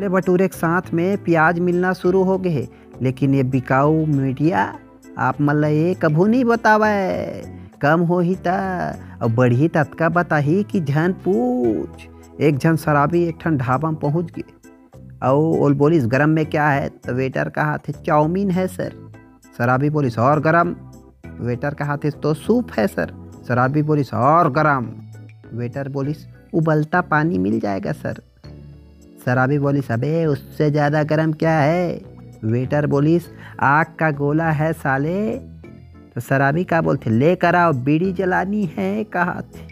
छोले भटूरे के साथ में प्याज मिलना शुरू हो गए, लेकिन ये बिकाऊ मीडिया आप मतलब ये कभू नहीं बतावे। कम हो ही ता, और बढ़ी तत्का बताही कि झन पूछ। एक झन शराबी एक ठन ढाबा में पहुँच गए। और ओल बोलिस, गरम में क्या है? तो वेटर का हाथ है चाउमीन है, सर। शराबी बोलिस, और गरम? वेटर का हाथ है तो सूप है, सर। शराबी बोलिस, और गरम? वेटर बोलिस, उबलता पानी मिल जाएगा, सर। शराबी बोलिस अबे उससे ज़्यादा गर्म क्या है? वेटर बोलिस आग का गोला है साले। तो शराबी का बोलते लेकर आओ बीड़ी जलानी है, कहा थे।